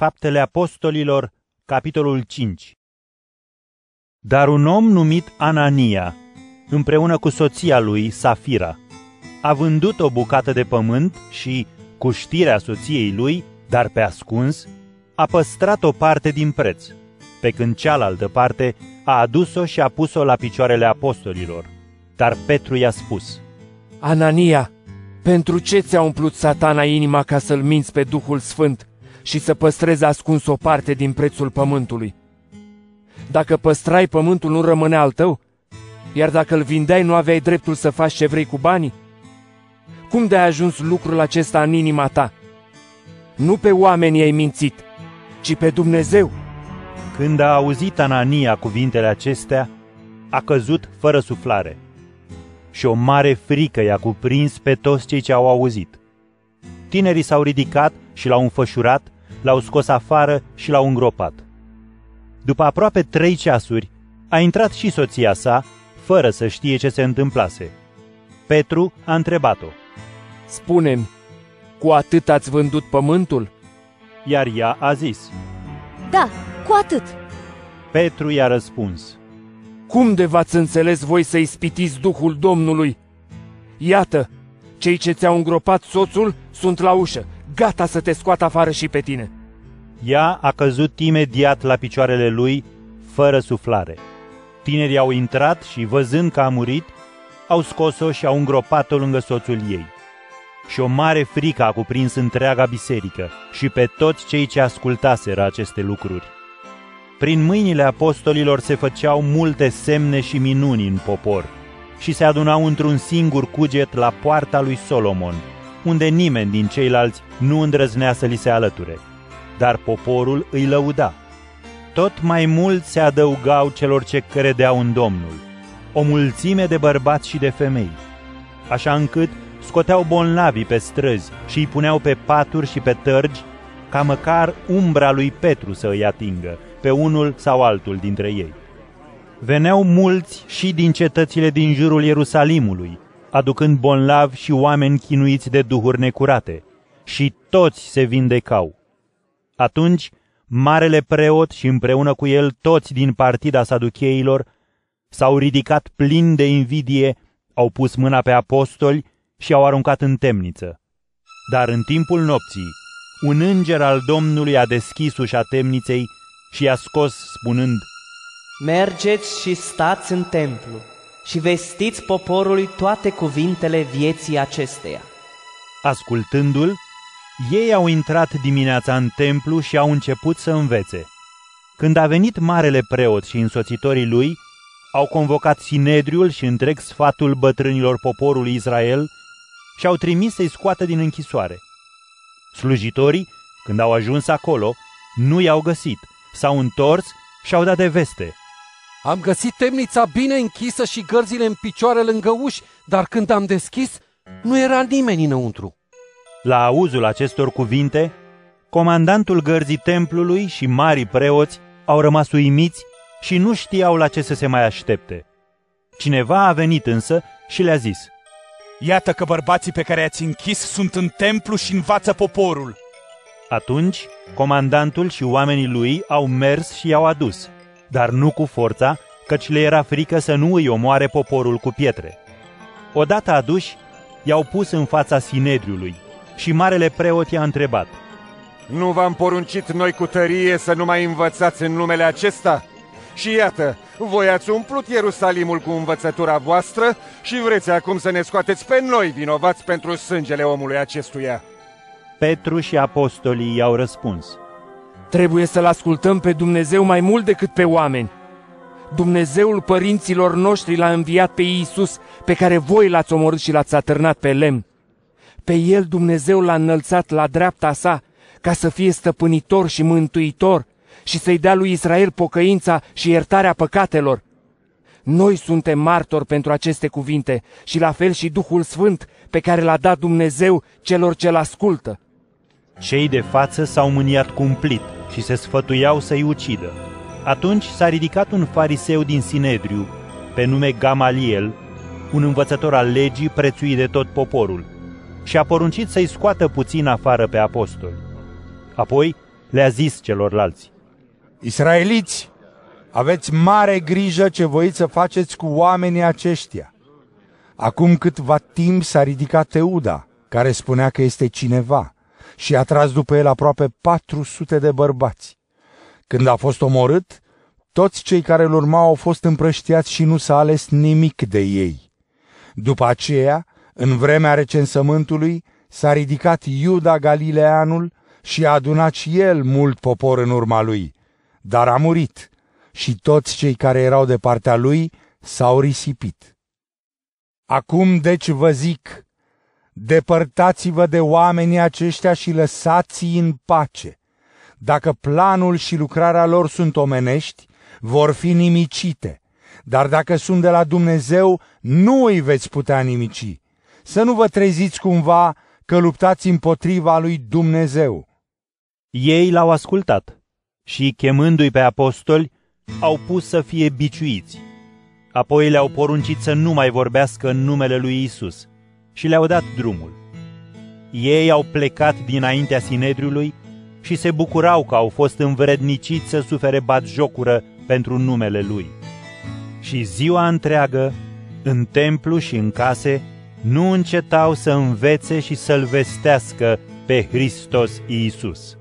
Faptele Apostolilor, capitolul 5 Dar un om numit Anania, împreună cu soția lui, Safira, a vândut o bucată de pământ și, cu știrea soției lui, dar pe ascuns, a păstrat o parte din preț, pe când cealaltă parte a adus-o și a pus-o la picioarele apostolilor. Dar Petru i-a spus, Anania, pentru ce ți-a umplut satana inima ca să-l minți pe Duhul Sfânt și să păstrezi ascuns o parte din prețul pământului? Dacă păstrai pământul, nu rămânea al tău? Iar dacă îl vindeai, nu aveai dreptul să faci ce vrei cu banii? Cum de-ai ajuns lucrul acesta în inima ta? Nu pe oameni ai mințit, ci pe Dumnezeu. Când a auzit Anania cuvintele acestea, a căzut fără suflare. Și o mare frică i-a cuprins pe toți cei ce au auzit. Tinerii s-au ridicat și l-au înfășurat, l-au scos afară și l-au îngropat. După aproape trei ceasuri, a intrat și soția sa, fără să știe ce se întâmplase. Petru a întrebat-o. Spune-mi, cu atât ați vândut pământul? Iar ea a zis. Da, cu atât. Petru i-a răspuns. Cum de v-ați înțeles voi să ispitiți Duhul Domnului? Iată, cei ce ți-au îngropat soțul sunt la ușă, gata să te scoată afară și pe tine. Ea a căzut imediat la picioarele lui, fără suflare. Tinerii au intrat și, văzând că a murit, au scos-o și au îngropat-o lângă soțul ei. Și o mare frică a cuprins întreaga biserică și pe toți cei ce ascultaseră aceste lucruri. Prin mâinile apostolilor se făceau multe semne și minuni în popor și se adunau într-un singur cuget la poarta lui Solomon, unde nimeni din ceilalți nu îndrăznea să li se alăture. Dar poporul îi lăuda. Tot mai mult se adăugau celor ce credeau în Domnul, o mulțime de bărbați și de femei, așa încât scoteau bolnavii pe străzi și îi puneau pe paturi și pe tărgi, ca măcar umbra lui Petru să îi atingă, pe unul sau altul dintre ei. Veneau mulți și din cetățile din jurul Ierusalimului, aducând bolnavi și oameni chinuiți de duhuri necurate, și toți se vindecau. Atunci, marele preot și împreună cu el toți din partida saducheilor s-au ridicat plini de invidie, au pus mâna pe apostoli și au aruncat în temniță. Dar în timpul nopții, un înger al Domnului a deschis ușa temniței și i-a scos spunând, Mergeți și stați în templu și vestiți poporului toate cuvintele vieții acesteia. Ascultându-l, ei au intrat dimineața în templu și au început să învețe. Când a venit marele preot și însoțitorii lui, au convocat Sinedriul și întreg sfatul bătrânilor poporului Israel și au trimis să-i scoată din închisoare. Slujitorii, când au ajuns acolo, nu i-au găsit, s-au întors și au dat de veste. Am găsit temnița bine închisă și gărzile în picioare lângă uși, dar când am deschis, nu era nimeni înăuntru. La auzul acestor cuvinte, comandantul gărzii templului și marii preoți au rămas uimiți și nu știau la ce să se mai aștepte. Cineva a venit însă și le-a zis, Iată că bărbații pe care i-ați închis sunt în templu și învață poporul. Atunci, comandantul și oamenii lui au mers și i-au adus, dar nu cu forța, căci le era frică să nu îi omoare poporul cu pietre. Odată aduși, i-au pus în fața Sinedriului și marele preot i-a întrebat. Nu v-am poruncit noi cu tărie să nu mai învățați în numele acesta? Și iată, voi ați umplut Ierusalimul cu învățătura voastră și vreți acum să ne scoateți pe noi vinovați pentru sângele omului acestuia. Petru și apostolii i-au răspuns. Trebuie să-L ascultăm pe Dumnezeu mai mult decât pe oameni. Dumnezeul părinților noștri l-a înviat pe Iisus, pe care voi l-ați omorât și l-ați atârnat pe lemn. Pe El Dumnezeu l-a înălțat la dreapta sa, ca să fie stăpânitor și mântuitor și să-i dea lui Israel pocăința și iertarea păcatelor. Noi suntem martori pentru aceste cuvinte și la fel și Duhul Sfânt pe care l-a dat Dumnezeu celor ce-L ascultă. Cei de față s-au mâniat cumplit și se sfătuiau să-i ucidă. Atunci s-a ridicat un fariseu din Sinedriu, pe nume Gamaliel, un învățător al legii prețuit de tot poporul, și a poruncit să-i scoată puțin afară pe apostoli. Apoi le-a zis celorlalți, Israeliți, aveți mare grijă ce voiți să faceți cu oamenii aceștia. Acum câtva timp s-a ridicat Teuda, care spunea că este cineva, și a tras după el aproape 400 de bărbați. Când a fost omorât, toți cei care îl urmau au fost împrăștiați și nu s-a ales nimic de ei. După aceea, în vremea recensământului, s-a ridicat Iuda Galileanul și a adunat și el mult popor în urma lui, dar a murit și toți cei care erau de partea lui s-au risipit. Acum deci vă zic, depărtați-vă de oamenii aceștia și lăsați-i în pace. Dacă planul și lucrarea lor sunt omenești, vor fi nimicite, dar dacă sunt de la Dumnezeu, nu îi veți putea nimici. Să nu vă treziți cumva că luptați împotriva lui Dumnezeu. Ei l-au ascultat și, chemându-i pe apostoli, au pus să fie biciuiți. Apoi le-au poruncit să nu mai vorbească în numele lui Isus și le-au dat drumul. Ei au plecat dinaintea Sinedriului și se bucurau că au fost învredniciți să sufere jocură pentru numele lui. Și ziua întreagă, în templu și în case, nu încetau să învețe și să-L vestească pe Hristos Iisus.